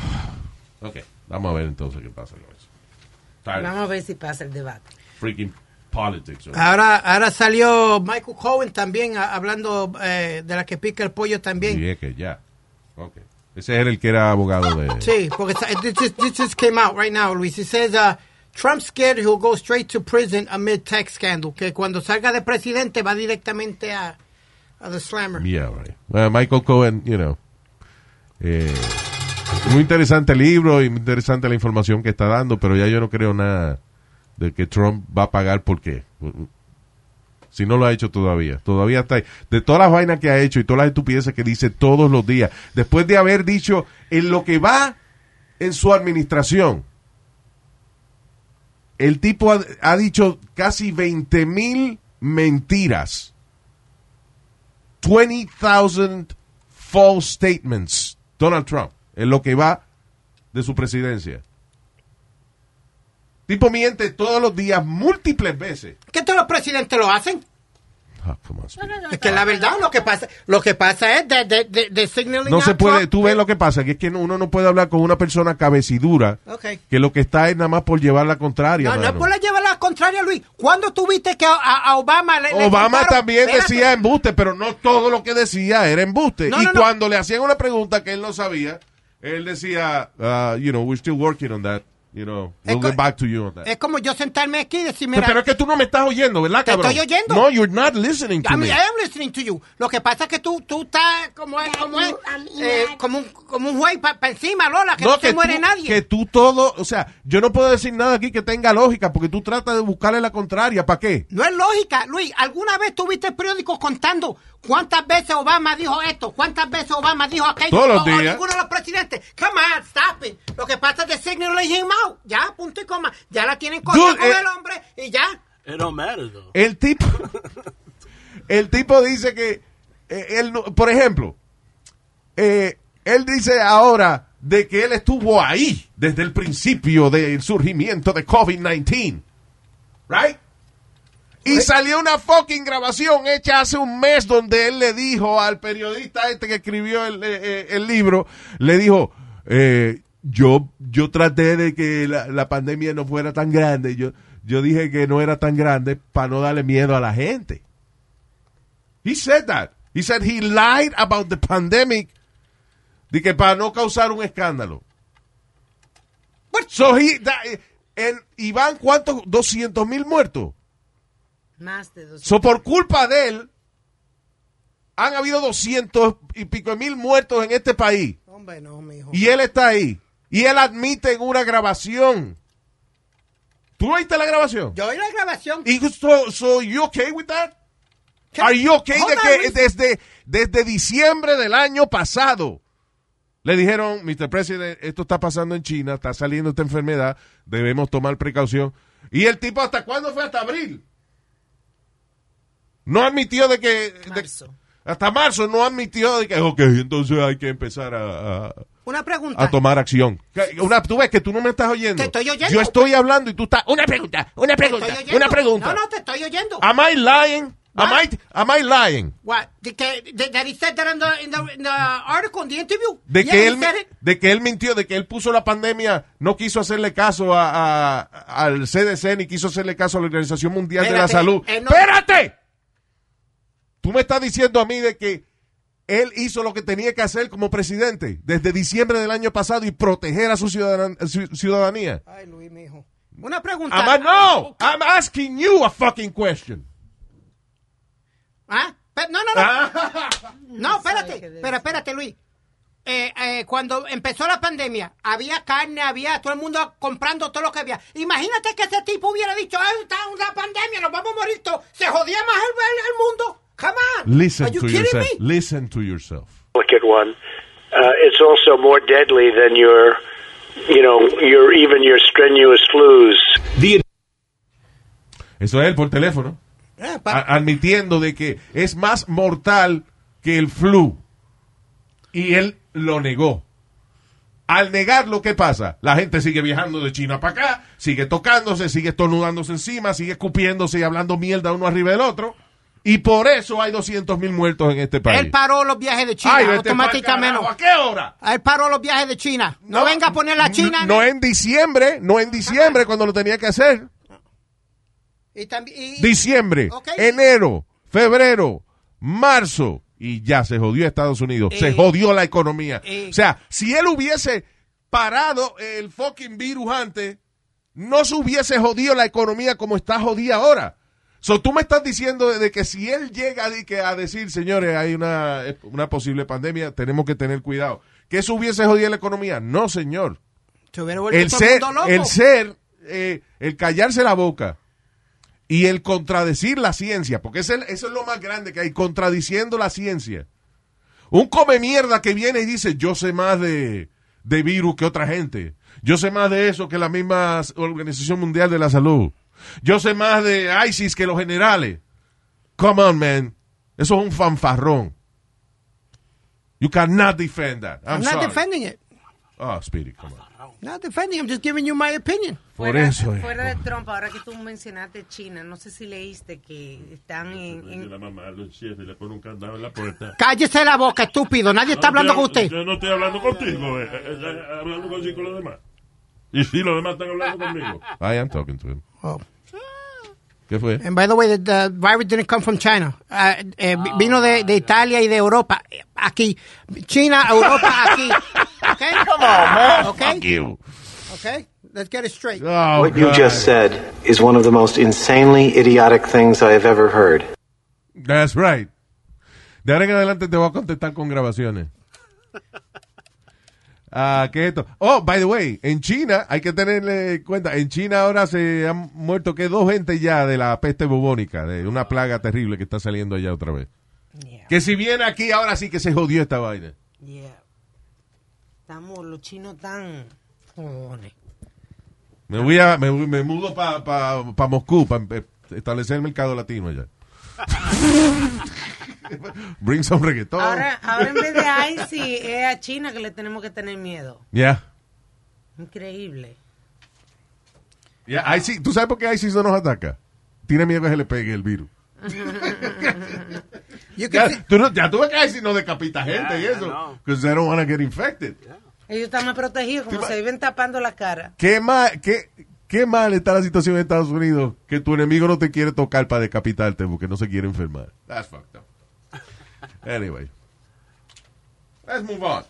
ok, vamos a ver entonces qué pasa con eso. Vamos a ver si pasa el debate. freaking politics. Ahora, ahora salió Michael Cohen también a- hablando eh, de la que pica el pollo también. Sí, es que ya. Ok. Ese era el que era abogado de... Sí, porque sa- this, just- this just came out right now, Luis. It says, uh, Trump scared he'll go straight to prison amid tax scandal. Que cuando salga de presidente va directamente a, the slammer. Yeah, right. Michael Cohen, you know. eh, muy interesante el libro y muy interesante la información que está dando, pero ya yo no creo nada de que Trump va a pagar por qué. Si no lo ha hecho todavía. Todavía está ahí. De todas las vainas que ha hecho y todas las estupideces que dice todos los días, después de haber dicho en lo que va en su administración, el tipo ha, dicho casi 20 mil mentiras. 20,000 false statements. Donald Trump, en lo que va de su presidencia. Tipo miente todos los días, múltiples veces. ¿Qué todos los presidentes lo hacen? Ah, come on, Speedy. Es que la verdad lo que pasa, lo que pasa es de, de, de, de signaling No se puede, Trump. tú ves lo que pasa, que es que uno no puede hablar con una persona cabecidura Ok. que lo que está es nada más por llevar la contraria. No, no es mano. por llevar la contraria, Luis. ¿Cuándo tuviste que a, a- a Obama le, le Obama contaron- también Espérate. decía embuste, pero no todo lo que decía era embuste. No, y no, no. cuando le hacían una pregunta que él no sabía, él decía, uh, you know, we're still working on that. You know, Es we'll get back to you on that. Es como yo sentarme aquí y decir, mira, pero es que tú no me estás oyendo, ¿verdad, Te cabrón? estoy oyendo. No, you're not listening to I me. mean, I am listening to you. Lo que pasa es que tú, tú estás como es, como es, eh, como un, como un juez para encima, Lola, que no, se muere tú, nadie. Que tú todo, o sea, yo no puedo decir nada aquí que tenga lógica, porque tú tratas de buscarle la contraria. ¿Para qué? No es lógica, Luis. ¿Alguna vez tuviste el periódico contando cuántas veces Obama dijo esto, cuántas veces Obama dijo aquello? Todos los O- o días. ninguno de los presidentes. Come on, stop it. Lo que pasa es de signaling him out. Ya, punto y coma. Ya la tienen cogida con eh, el hombre y ya. It don't matter though. El tipo, el tipo dice que, eh, él, no- por ejemplo, eh, él dice ahora de que él estuvo ahí desde el principio del surgimiento de COVID-19. Right? Y salió una fucking grabación hecha hace un mes donde él le dijo al periodista este que escribió el, eh, el libro, le dijo, eh, yo, yo traté de que la, la pandemia no fuera tan grande. Yo, yo dije que no era tan grande para no darle miedo a la gente. He said that. He said he lied about the pandemic. De que para no causar un escándalo. So he, that- y van cuántos, 200 mil muertos. Más de dos. So, por culpa de él, han habido 200 y pico de mil muertos en este país. Hombre, no, mijo. Y él está ahí. Y él admite en una grabación. ¿Tú oíste la grabación? Yo oí la grabación. Y so, so you okay with that? Are you okay de que desde, desde diciembre del año pasado le dijeron, Mr. President, esto está pasando en China, está saliendo esta enfermedad, debemos tomar precaución. Y el tipo, ¿hasta cuándo fue? Hasta abril. No admitió de que... de- Marzo. hasta marzo no admitió de que, ok, entonces hay que empezar a, a- Una pregunta. a tomar acción. Una, tú ves que tú no me estás oyendo. Te estoy oyendo. Yo estoy hablando y tú estás... Una pregunta, una pregunta, una pregunta. No, no, te estoy oyendo. Am I lying? Am I, am I lying? What? De que, de, that he said that in the, in the, in the article, in the interview. De Yeah, que, he él, de que él mintió, de que él puso la pandemia, no quiso hacerle caso a, a- al CDC ni quiso hacerle caso a la Organización Mundial de la Salud. él no- ¡Espérate! Tú me estás diciendo a mí de que él hizo lo que tenía que hacer como presidente desde diciembre del año pasado y proteger a su ciudadan- ci- ciudadanía. Ay, Luis, mijo. Una pregunta. I'm, no, I'm asking you a fucking question. ¿Ah? No, no, no. No, espérate. Pero espérate, Luis. Eh, eh, cuando empezó la pandemia, había carne, había todo el mundo comprando todo lo que había. Imagínate que ese tipo hubiera dicho, "Ay, está una pandemia, nos vamos a morir todos. Se jodía más el, el- el mundo. Come on. Listen Are you to kidding yourself. me? Listen to yourself. delicate one. Uh, it's also more deadly than your, you know, your even your strenuous flus. Eso es él por teléfono. Eh, admitiendo de que es más mortal que el flu. Y él lo negó. Al negarlo, ¿qué pasa? La gente sigue viajando de China para acá, sigue tocándose, sigue estornudándose encima, sigue escupiéndose y hablando mierda uno arriba del otro. Y por eso hay 200 mil muertos en este país. él paró los viajes de China Ay, automáticamente. ¿A qué hora? Él paró los viajes de China. No, venga a poner la China. No en diciembre, no en diciembre cuando lo tenía que hacer. Y también, y- Diciembre, enero, febrero, marzo. Y ya se jodió Estados Unidos. se Eh, jodió la economía. eh. o sea, si él hubiese parado el fucking virus antes, no se hubiese jodido la economía como está jodida ahora. So, tú me estás diciendo de, que si él llega de que a decir, señores, hay una, una posible pandemia, tenemos que tener cuidado. ¿Que eso hubiese jodido la economía? No, señor. se El ser, el ser, eh, el callarse la boca y el contradecir la ciencia, porque ese- eso es lo más grande que hay, contradiciendo la ciencia. Un come mierda que viene y dice, yo sé más de, de virus que otra gente. Yo sé más de eso que la misma Organización Mundial de la Salud. Yo sé más de ISIS que los generales. Come on, man. Eso es un fanfarrón. You cannot defend that. I'm, I'm not sorry. defending it. Oh, Speedy, come on. Not defending. I'm just giving you my opinion. Por Fuera, eso es. fuera de Trump, ahora que tú mencionaste China, no sé si leíste que están en... En- la mamá lo encierra y le pone un candado en la puerta. Cállese la boca, estúpido. Nadie está hablando con usted. Yo no estoy hablando contigo, eh, eh, eh, hablando con, con los demás. Y sí, los demás están hablando conmigo. I am talking to him. Oh. ¿Qué fue? And by the way, the, the virus didn't come from China. Uh, eh, vi- vino de, de Italia y de Europa. Aquí. China, Europa, aquí. Okay? Come on, man. Okay? you. Okay? Let's get it straight. Oh, What you just said is one of the most insanely idiotic things I have ever heard. That's right. De ahora en adelante te voy a contestar con grabaciones. Ah, ¿qué es esto? Oh, by the way, en China, hay que tenerle en cuenta, en China ahora se han muerto que dos gente ya de la peste bubónica, de una plaga terrible que está saliendo allá otra vez. Yeah, Que si viene aquí, ahora sí que se jodió esta vaina. yeah. Estamos, los chinos tan... jodones. Me voy a, me, me mudo para pa, pa Moscú, para establecer el mercado latino allá. Bring some reggaeton. Ahora, ahora en vez de ICI, es a China que le tenemos que tener miedo. Ya. Increíble. Ya, ISIS- ¿Tú sabes por qué ISIS no nos ataca? tiene miedo que se le pegue el virus. Ya, tú, no, ya tú ves que si no decapita gente y Yeah, I eso. Because they don't want to get infected. Ellos están más protegidos, como se viven tapando la cara. ¿Qué mal, qué, qué mal está la situación en Estados Unidos que tu enemigo no te quiere tocar para decapitarte porque no se quiere enfermar? That's fucked up. Anyway. Let's move on.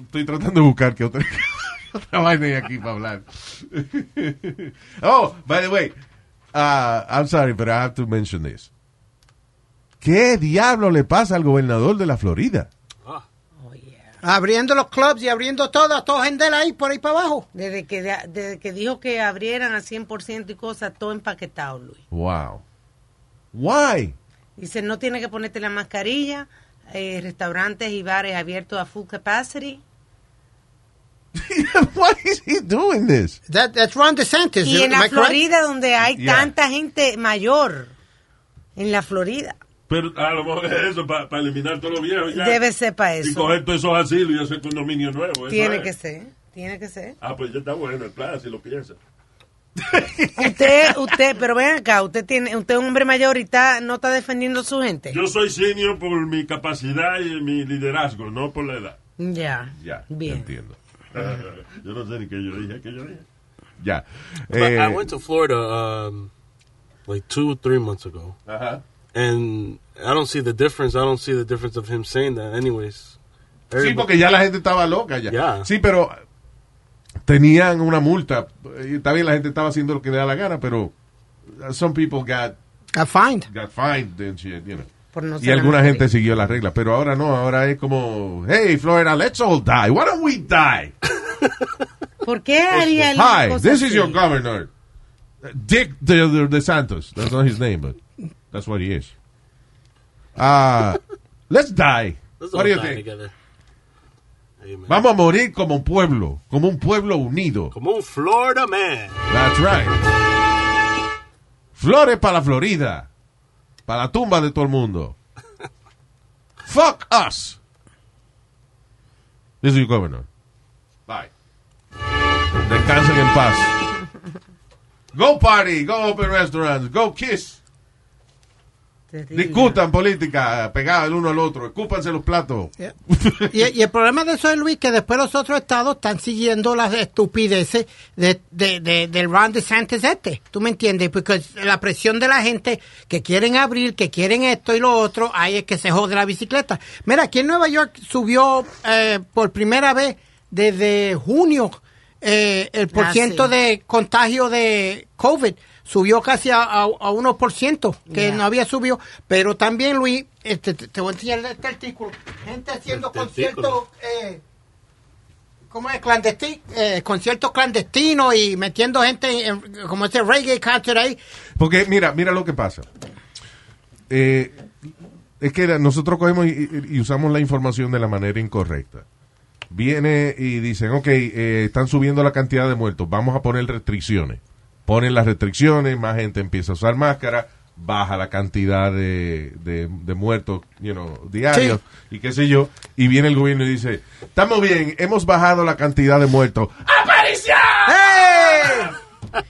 Estoy tratando de buscar que otra, otra vaina hay aquí para hablar. oh, by the way, uh, I'm sorry, but I have to mention this. ¿Qué diablo le pasa al gobernador de la Florida? Abriendo los clubs y abriendo todo, a todo gente ahí por ahí para abajo. Desde que, desde que dijo que abrieran al 100% y cosas, todo empaquetado, Luis. Wow. Why? Dice, no tiene que ponerte la mascarilla, eh, restaurantes y bares abiertos a full capacity. Why is he doing this? That, that's Ron DeSantis. Y en la I correct? Florida, donde hay Yeah. tanta gente mayor, en la Florida, Pero a lo mejor es eso, para eliminar todos los viejos. ya. debe ser para Y eso. coger todos esos asilos y hacer condominio nuevo. Tiene es. que ser, tiene que ser. Ah, pues ya está bueno el plan, si lo piensa. Usted, usted, pero ven acá, usted tiene, usted es un hombre mayor y está, no está defendiendo a su gente. Yo soy senior por mi capacidad y mi liderazgo, no por la edad. Ya, Ya, bien. entiendo. yo no sé ni qué yo dije, qué yo dije. Ya. but Eh, I went to Florida um, like two, three months ago, ajá. And I don't see the difference. I don't see the difference of him saying that, anyways. Sí, porque ya la gente estaba loca ya. Ya. Sí, pero tenían una multa. Está bien, la gente estaba haciendo lo que le da la gana, pero uh, some people got, I find. got fined and shit, you know. No Y alguna gente siguió las reglas, pero ahora no, ahora es como, hey, Florida, let's all die. Why don't we die? ¿Por qué haría él una Hi, this is así? your governor. Dick de, de, de Santos. That's not his name, but that's what he is. Uh, let's die. Let's What do you die think? Vamos a morir como un pueblo, como un pueblo unido. Come on, Florida man. That's right. Flores para la Florida. Para la tumba de todo el mundo. Fuck us. This is your governor. Bye. Descansen en paz. Go party, go open restaurants, go kiss. Terrible. Discutan política, pegados el uno al otro, escúpanse los platos. Yeah. y, y el problema de eso es, Luis, que después los otros estados están siguiendo las estupideces de, de, de, del Ron DeSantis este. ¿Tú me entiendes? Porque la presión de la gente que quieren abrir, que quieren esto y lo otro, ahí es que se jode la bicicleta. Mira, aquí en Nueva York subió eh, por primera vez desde junio eh, el por Ah, sí. de contagio de COVID. Subió casi a, a, a 1%, que Ya. no había subido. Pero también, Luis, este, te, te voy a enseñar este artículo. Gente haciendo Este conciertos, eh, ¿cómo es? Clandestino, eh, conciertos clandestinos y metiendo gente en, en- como ese reggae concert ahí. Porque mira, mira lo que pasa. Eh, es que nosotros cogemos y, y- y usamos la información de la manera incorrecta. Viene y dicen, ok, eh, están subiendo la cantidad de muertos, vamos a poner restricciones. Ponen las restricciones, más gente empieza a usar máscara, baja la cantidad de, de, de muertos you know, diarios y qué sé yo. Y viene el gobierno y dice, estamos bien, hemos bajado la cantidad de muertos. ¡Hey!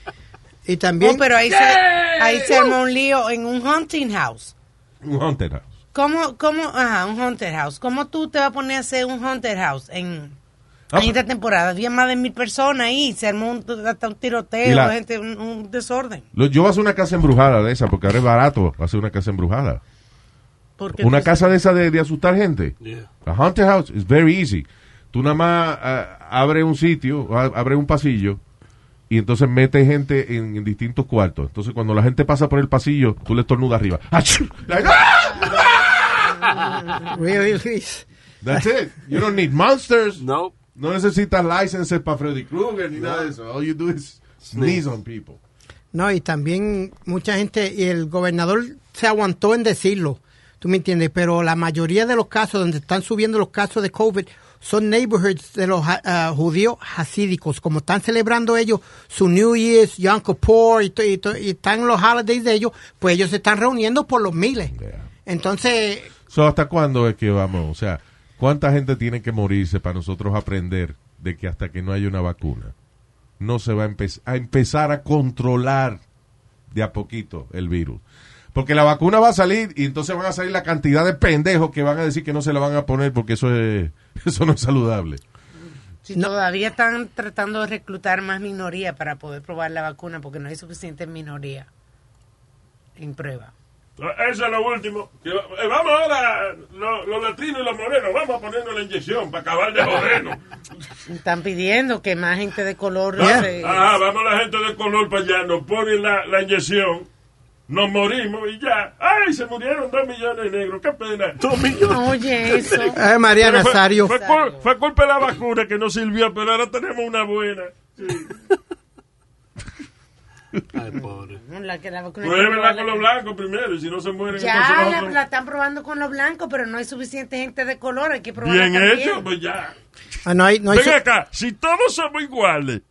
Y también... Oh, pero ahí se, ahí se armó un lío en un hunting house. Un haunted house. ¿Cómo, cómo, ajá, un haunted house? ¿Cómo tú te vas a poner a hacer un haunted house en, Ah, en esta temporada? Había más de mil personas ahí, se armó un, hasta un tiroteo, la- gente, un, un desorden. Lo- Yo voy a hacer una casa embrujada de esa, porque ahora es barato hacer una casa embrujada. Porque Una casa de esa de, de asustar gente. Yeah. A haunted house is very easy. Tú nada más ah, abre un sitio, a- abre un pasillo y entonces mete gente en, en distintos cuartos. Entonces cuando la gente pasa por el pasillo, tú le estornudas arriba. ¡ah! Really, Luis. That's it. You don't need monsters. Nope. No necesitas licenses para Freddy Krueger ni nada de eso. All you do is sneeze on people. No, y también mucha gente, y el gobernador se aguantó en decirlo, tú me entiendes, pero la mayoría de los casos donde están subiendo los casos de COVID son neighborhoods de los ah, judíos hasídicos, como están celebrando ellos su New Year's, Yom Kippur, y, y y están los holidays de ellos, pues ellos se están reuniendo por los miles. Yeah. Entonces, So, ¿Hasta cuándo es que vamos? O sea, ¿cuánta gente tiene que morirse para nosotros aprender de que hasta que no haya una vacuna, no se va a, empe- a empezar a controlar de a poquito el virus. Porque la vacuna va a salir y entonces van a salir la cantidad de pendejos que van a decir que no se la van a poner porque eso es eso no es saludable. Si todavía están tratando de reclutar más minoría para poder probar la vacuna porque no hay suficiente minoría en prueba. Eso es lo último. Que, eh, vamos ahora, los, los latinos y los morenos, vamos a ponernos la inyección para acabar de jodernos. Están pidiendo que más gente de color Ah, se- ah, vamos la gente de color para allá, nos ponen la, la inyección, nos morimos y ya. ¡Ay, se murieron dos millones de negros! ¡Qué pena! ¡Dos millones! Oye, eso. Ay, María Pero fue- Nazario. Fue, cul- fue culpa de la vacuna que no sirvió, pero ahora tenemos una buena. Sí. Ay, pobre. La que la vacuna Pruébenla con los blancos primero y si no se mueren, Ya entonces la, están probando con los blancos, pero no hay suficiente gente de color. Hay que probarla Bien también. hecho, pues ya. Ah, no hay, no hay Ven su- acá, si todos somos iguales,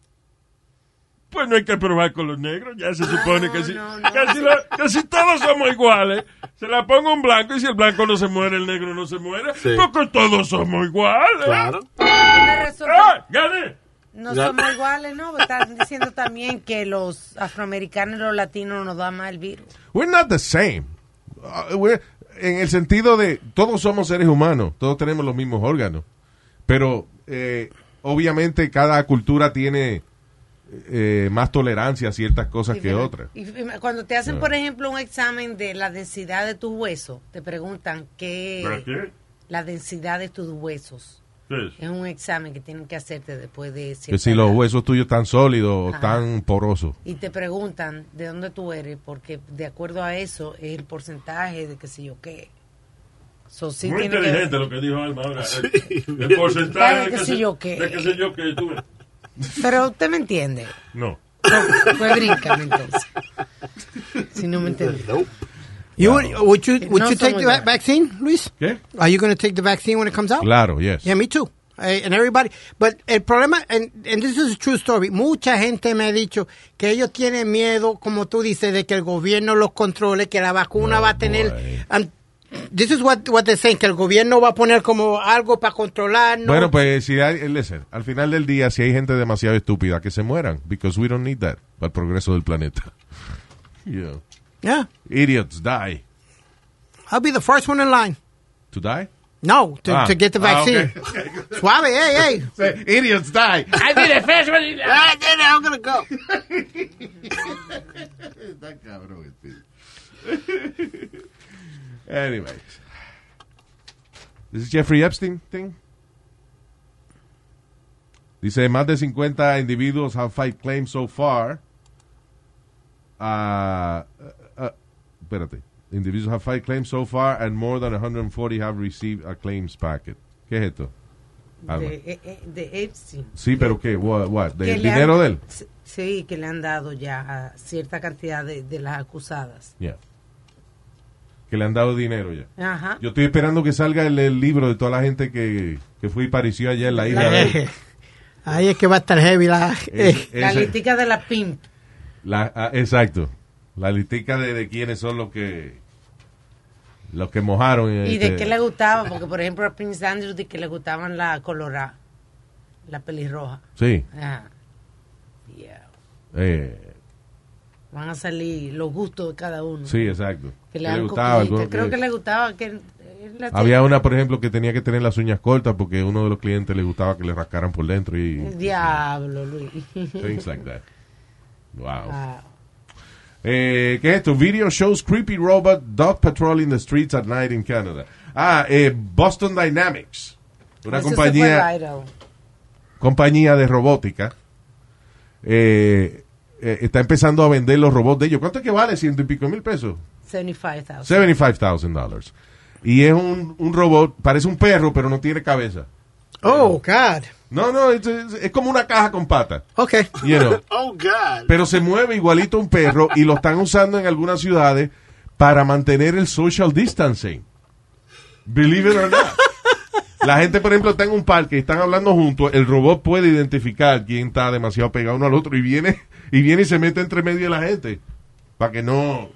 pues no hay que probar con los negros. Ya se supone que, si, no, no. que si la- que si todos somos iguales, se la pongo un blanco y si el blanco no se muere, el negro no se muere. Sí. Porque todos somos iguales. Claro. ¡Ah! ¡Gané! No somos iguales, ¿no? Están diciendo también que los afroamericanos y los latinos nos dan más el virus. We're not the same. Uh, we're- en el sentido de todos somos seres humanos, todos tenemos los mismos órganos, pero eh, obviamente cada cultura tiene eh, más tolerancia a ciertas cosas que otras. Y cuando te hacen, por ejemplo, un examen de la densidad de tus huesos, te preguntan ¿Para qué qué? la densidad de tus huesos. ¿Qué es? Un examen que tienen que hacerte después de Que si los huesos tuyos están sólidos o están porosos. Y te preguntan de dónde tú eres, porque de acuerdo a eso es el porcentaje de que sé yo qué. So, sí Muy tiene que- inteligente lo que dijo Alma ahora. El, el porcentaje Claro, de que se- yo qué. de que sé yo qué. Tú, Pero usted me entiende. no. No, Fue bríncame entonces. Si no me entiende. Nope. You would, would you would No you take the va- vaccine, Luis? ¿Qué? Are you going to take the vaccine when it comes out? Claro, yes. Yeah, me too. Eh, and everybody. But el problema, and, and this is a true story, mucha gente me ha dicho que ellos tienen miedo, como tú dices, de que el gobierno los controle, que la vacuna Oh, va a tener... boy. and this is what, what they're saying, que el gobierno va a poner como algo para controlarnos. Bueno, pues si hay, listen, al final del día, si hay gente demasiado estúpida, que se mueran, because we don't need that para el progreso del planeta. Yeah. Yeah, Idiots die. I'll be the first one in line. To die? No, to, Ah. to get the Ah, vaccine. okay. Suave, hey, hey. Say, Idiots die. I'll be the first one in line. Ah, then I'm gonna go. Está cabrón este. Anyways. This is Jeffrey Epstein thing. Dice, más de 50 individuos have filed claims so far. Ah, ah, ah, espérate. Individuals have filed claims so far and more than 140 have received a claims packet. ¿Qué es esto? Alma. De, eh, eh, de Epstein. Sí, pero ¿qué? What? what? Que ¿Del le han- dinero de él? Sí, que le han dado ya a cierta cantidad de, de las acusadas. Yeah. Que le han dado dinero ya. Ajá. Yo estoy esperando que salga el, el libro de toda la gente que, que fue y pareció allá en la isla. de él. Ahí es que va a estar heavy la... Es- La listica de la PIMP. la- ah, exacto. La listica de, de quiénes son los que los que mojaron. Y de este, qué le gustaba, porque por ejemplo a Prince Andrew de que le gustaban la colorada, la pelirroja. Sí. Ajá. Yeah. eh, Van a salir los gustos de cada uno. sí, exacto. Que ¿Qué le gustaba? Creo que- que le gustaba que... Había una, por ejemplo, que tenía que tener las uñas cortas porque uno de los clientes le gustaba que le rascaran por dentro y Diablo, Luis. things like that. Wow. Ah, Eh, ¿Qué es esto? Video shows creepy robot dog patrolling the streets at night in Canada. Ah, eh, Boston Dynamics. Una compañía, compañía de robótica. eh, eh, está empezando a vender los robots de ellos. ¿Cuánto es que vale? Ciento y pico mil pesos. 75,000. $75,000. Y es un, un robot, parece un perro, pero no tiene cabeza. Oh, God. No, no, es, como una caja con patas. Okay. You know. Oh, God. pero se mueve igualito a un perro y lo están usando en algunas ciudades para mantener el social distancing. Believe it or not. La gente, por ejemplo, está en un parque y están hablando juntos, el robot puede identificar quién está demasiado pegado uno al otro y viene y viene y se mete entre medio de la gente para que no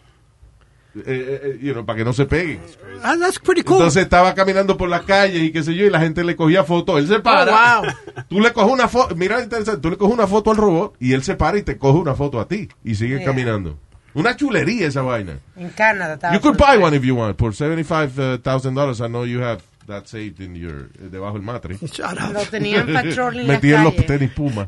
eh, eh, eh, you know, para que no se peguen. Ah, that's pretty cool. Entonces estaba caminando por las calles y qué sé yo, y la gente le cogía fotos. Él se para. Oh, wow. Tú le coges una foto, mira, interesante, tú le coges una foto al robot y él se para y te coge una foto a ti y sigue Yeah. caminando. Una chulería esa vaina. En Canadá estaba You could buy one if you want. Por $75,000, I know you have that saved in your, eh, debajo del matre. Shut up. Lo tenían patrol en Metí en los tenis Puma.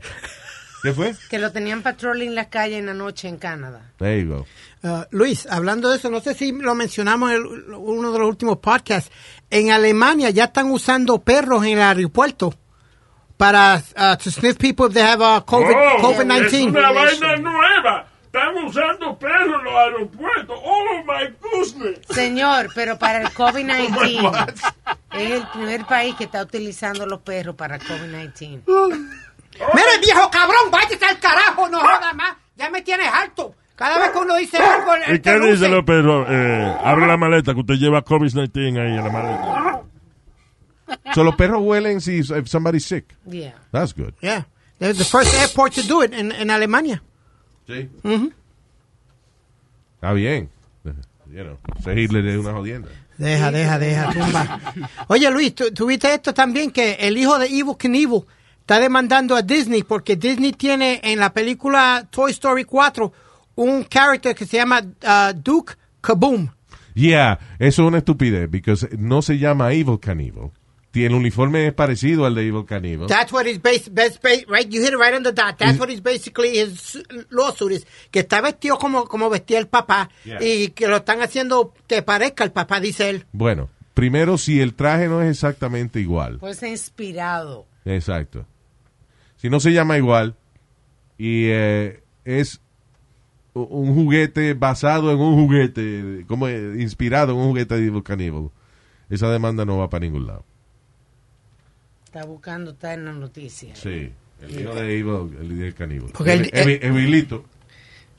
¿Qué fue? Que lo tenían patrol en la calle en la noche en Canadá. There you go. Uh, Luis, hablando de eso, no sé si lo mencionamos en el- uno de los últimos podcasts. En Alemania ya están usando perros en el aeropuerto para uh, to sniff people if they have uh, COVID, Oh, Es COVID-19. una vaina nueva. Están usando perros en los aeropuertos. Oh my goodness. Señor, pero para el Oh, my COVID-19 God. es el primer país que está utilizando los perros para el COVID-19. Mire, viejo cabrón, váyase al carajo, no joda más. Ya me tienes harto. Cada vez que uno dice algo, él ¿Y te qué luce. dice los perros? Eh, abre la maleta que usted lleva COVID-19 ahí en la maleta. So los perros huelen si if somebody's sick. Yeah. That's good. Yeah. They're the first airport to do it en, en Alemania. Sí. Ujú. Está bien. You know, Hitler es una jodienda. Deja, deja, deja, tumba. Oye, Luis, ¿tú, tú viste esto también? Que el hijo de Evil Knievel está demandando a Disney porque Disney tiene en la película Toy Story 4 un character que se llama uh, Duke Kaboom. Yeah, eso es una estupidez, because no se llama Evil Knievel. Tiene el uniforme es parecido al de Evil Knievel. That's what his base, base, base, right? You hit it right on the dot. That's what is basically his lawsuit is. Que está vestido como, como vestía el papá Yeah. y que lo están haciendo que parezca el papá, dice él. Bueno, primero, si el traje no es exactamente igual. Pues inspirado. Exacto. Si no se llama igual y eh, es un juguete basado en un juguete, como eh, inspirado en un juguete de Evil Knievel, esa demanda no va para ningún lado. Está buscando, está en la noticia. Sí, el hijo de Evil, el líder Knievel. Porque el- Evi- Evi- Evilito.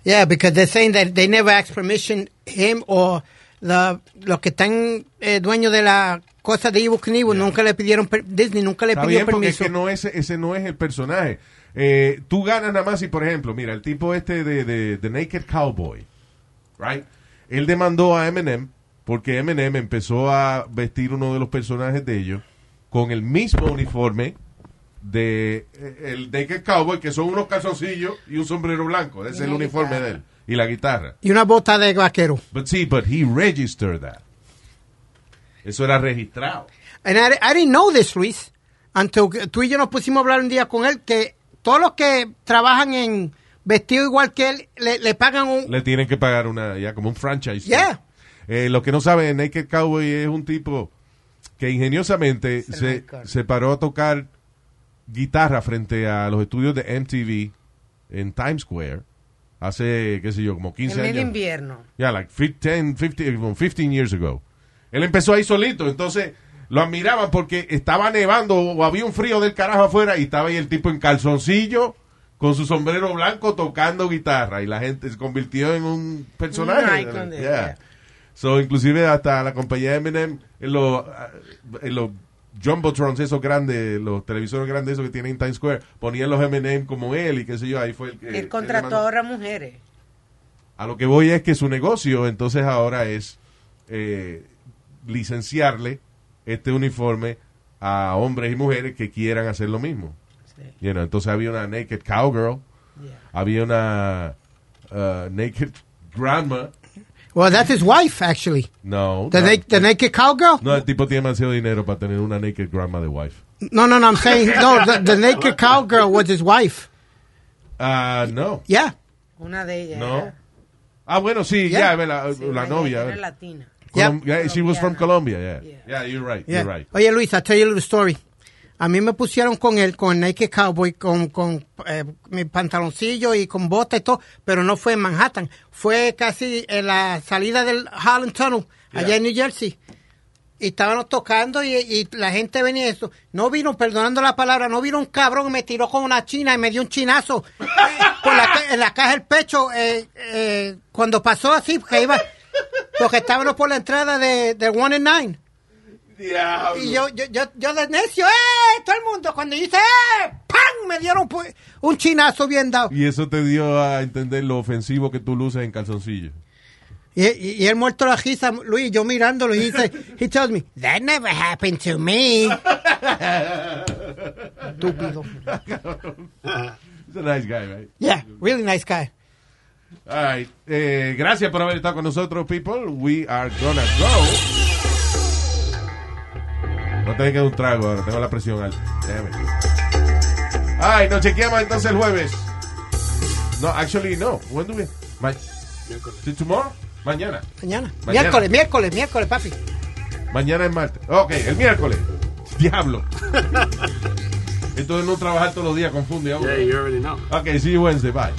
Yeah, because they're saying that they never asked permission, him or the, los que están eh, dueños de la cosa de Evil Knievel, nunca le pidieron, Disney nunca le Está pidió bien, porque es permiso. que no es, ese no es el personaje. Eh, tú ganas nada más si, por ejemplo, mira, el tipo este de, de, de Naked Cowboy, right? Él demandó a Eminem porque Eminem empezó a vestir uno de los personajes de ellos con el mismo uniforme de eh, el Naked Cowboy, que son unos calzoncillos y un sombrero blanco. Ese es el una uniforme guitarra. de él. Y la guitarra. Y una bota de vaquero. But see, but he registered that. Eso era registrado. And I, I didn't know this, Luis, until tú y yo nos pusimos a hablar un día con él, que todos los que trabajan en vestido igual que él, le, le pagan un... Le tienen que pagar una, ya como un franchise. Yeah. Eh, lo que no saben, Naked Cowboy es un tipo que ingeniosamente Se se, paró a tocar guitarra frente a los estudios de MTV en Times Square hace, qué sé yo, como 15 En el años. invierno. Yeah, like 15, 15, como 15 years ago. Él empezó ahí solito, entonces lo admiraban porque estaba nevando o había un frío del carajo afuera y estaba ahí el tipo en calzoncillo con su sombrero blanco tocando guitarra y la gente se convirtió en un personaje. De- Yeah. yeah. So, inclusive hasta la compañía Eminem en los en los jumbotrons esos grandes, los televisores grandes esos que tienen en Times Square, ponían los Eminem como él y qué sé yo, ahí fue el que Él contrató ahora mujeres. A lo que voy es que su negocio entonces ahora es eh, licenciarle este uniforme a hombres y mujeres que quieran hacer lo mismo. Sí. You know, entonces había una naked cowgirl, Yeah. había una uh, naked grandma. Well, that's his wife, actually. No, The, no, na- the naked cowgirl? no, el tipo tiene demasiado dinero para tener una naked grandma de wife. No, no, no, I'm saying, no, the, the naked cowgirl was his wife. Ah, no, Yeah. Una de ellas. no. era- Ah, bueno, sí, Yeah. ya, la, sí, la ella novia. Era latina. Colom- yeah, she was from. Colombia, yeah. Yeah. Yeah, you're right, Yeah. you're right. Oye, Luis, I'll tell you a little story. A mí me pusieron con él, con Naked Cowboy, con, con eh, mi pantaloncillo y con bota y todo, pero no fue en Manhattan. Fue casi en la salida del Harlem Tunnel, allá en New Jersey. Y estábamos tocando y, y la gente venía y eso. No vino, perdonando la palabra, no vino un cabrón y me tiró con una china y me dio un chinazo eh, por la, en la caja del pecho. eh, eh, cuando pasó así, porque iba, porque estábamos por la entrada de, de One and Nine. Y yo, yo, yo, yo de necio, ¡eh! Todo el mundo, cuando yo hice, ¡eh! ¡Pam! Me dieron un chinazo bien dado. Y eso te dio a entender lo ofensivo que tú luces en calzoncillo. Y, y, y él muerto la risa, Luis, yo mirándolo, y dice, he tells me, that never happened to me. Estúpido. He's a nice guy, right? Yeah, really nice guy. All right. Eh, gracias por haber estado con nosotros, people. We are gonna go. No tengo que dar un trago ahora, tengo la presión alta. Ay, nos chequeamos entonces el jueves. No, actually, no. When do we? Ma tomorrow? Mañana. Mañana. Mañana. Miércoles, miércoles, miércoles, papi. Mañana es martes. Ok, el miércoles. Diablo. Entonces no trabajar todos los días confunde a uno. Yeah, you already know. Ok, see you Wednesday. Bye.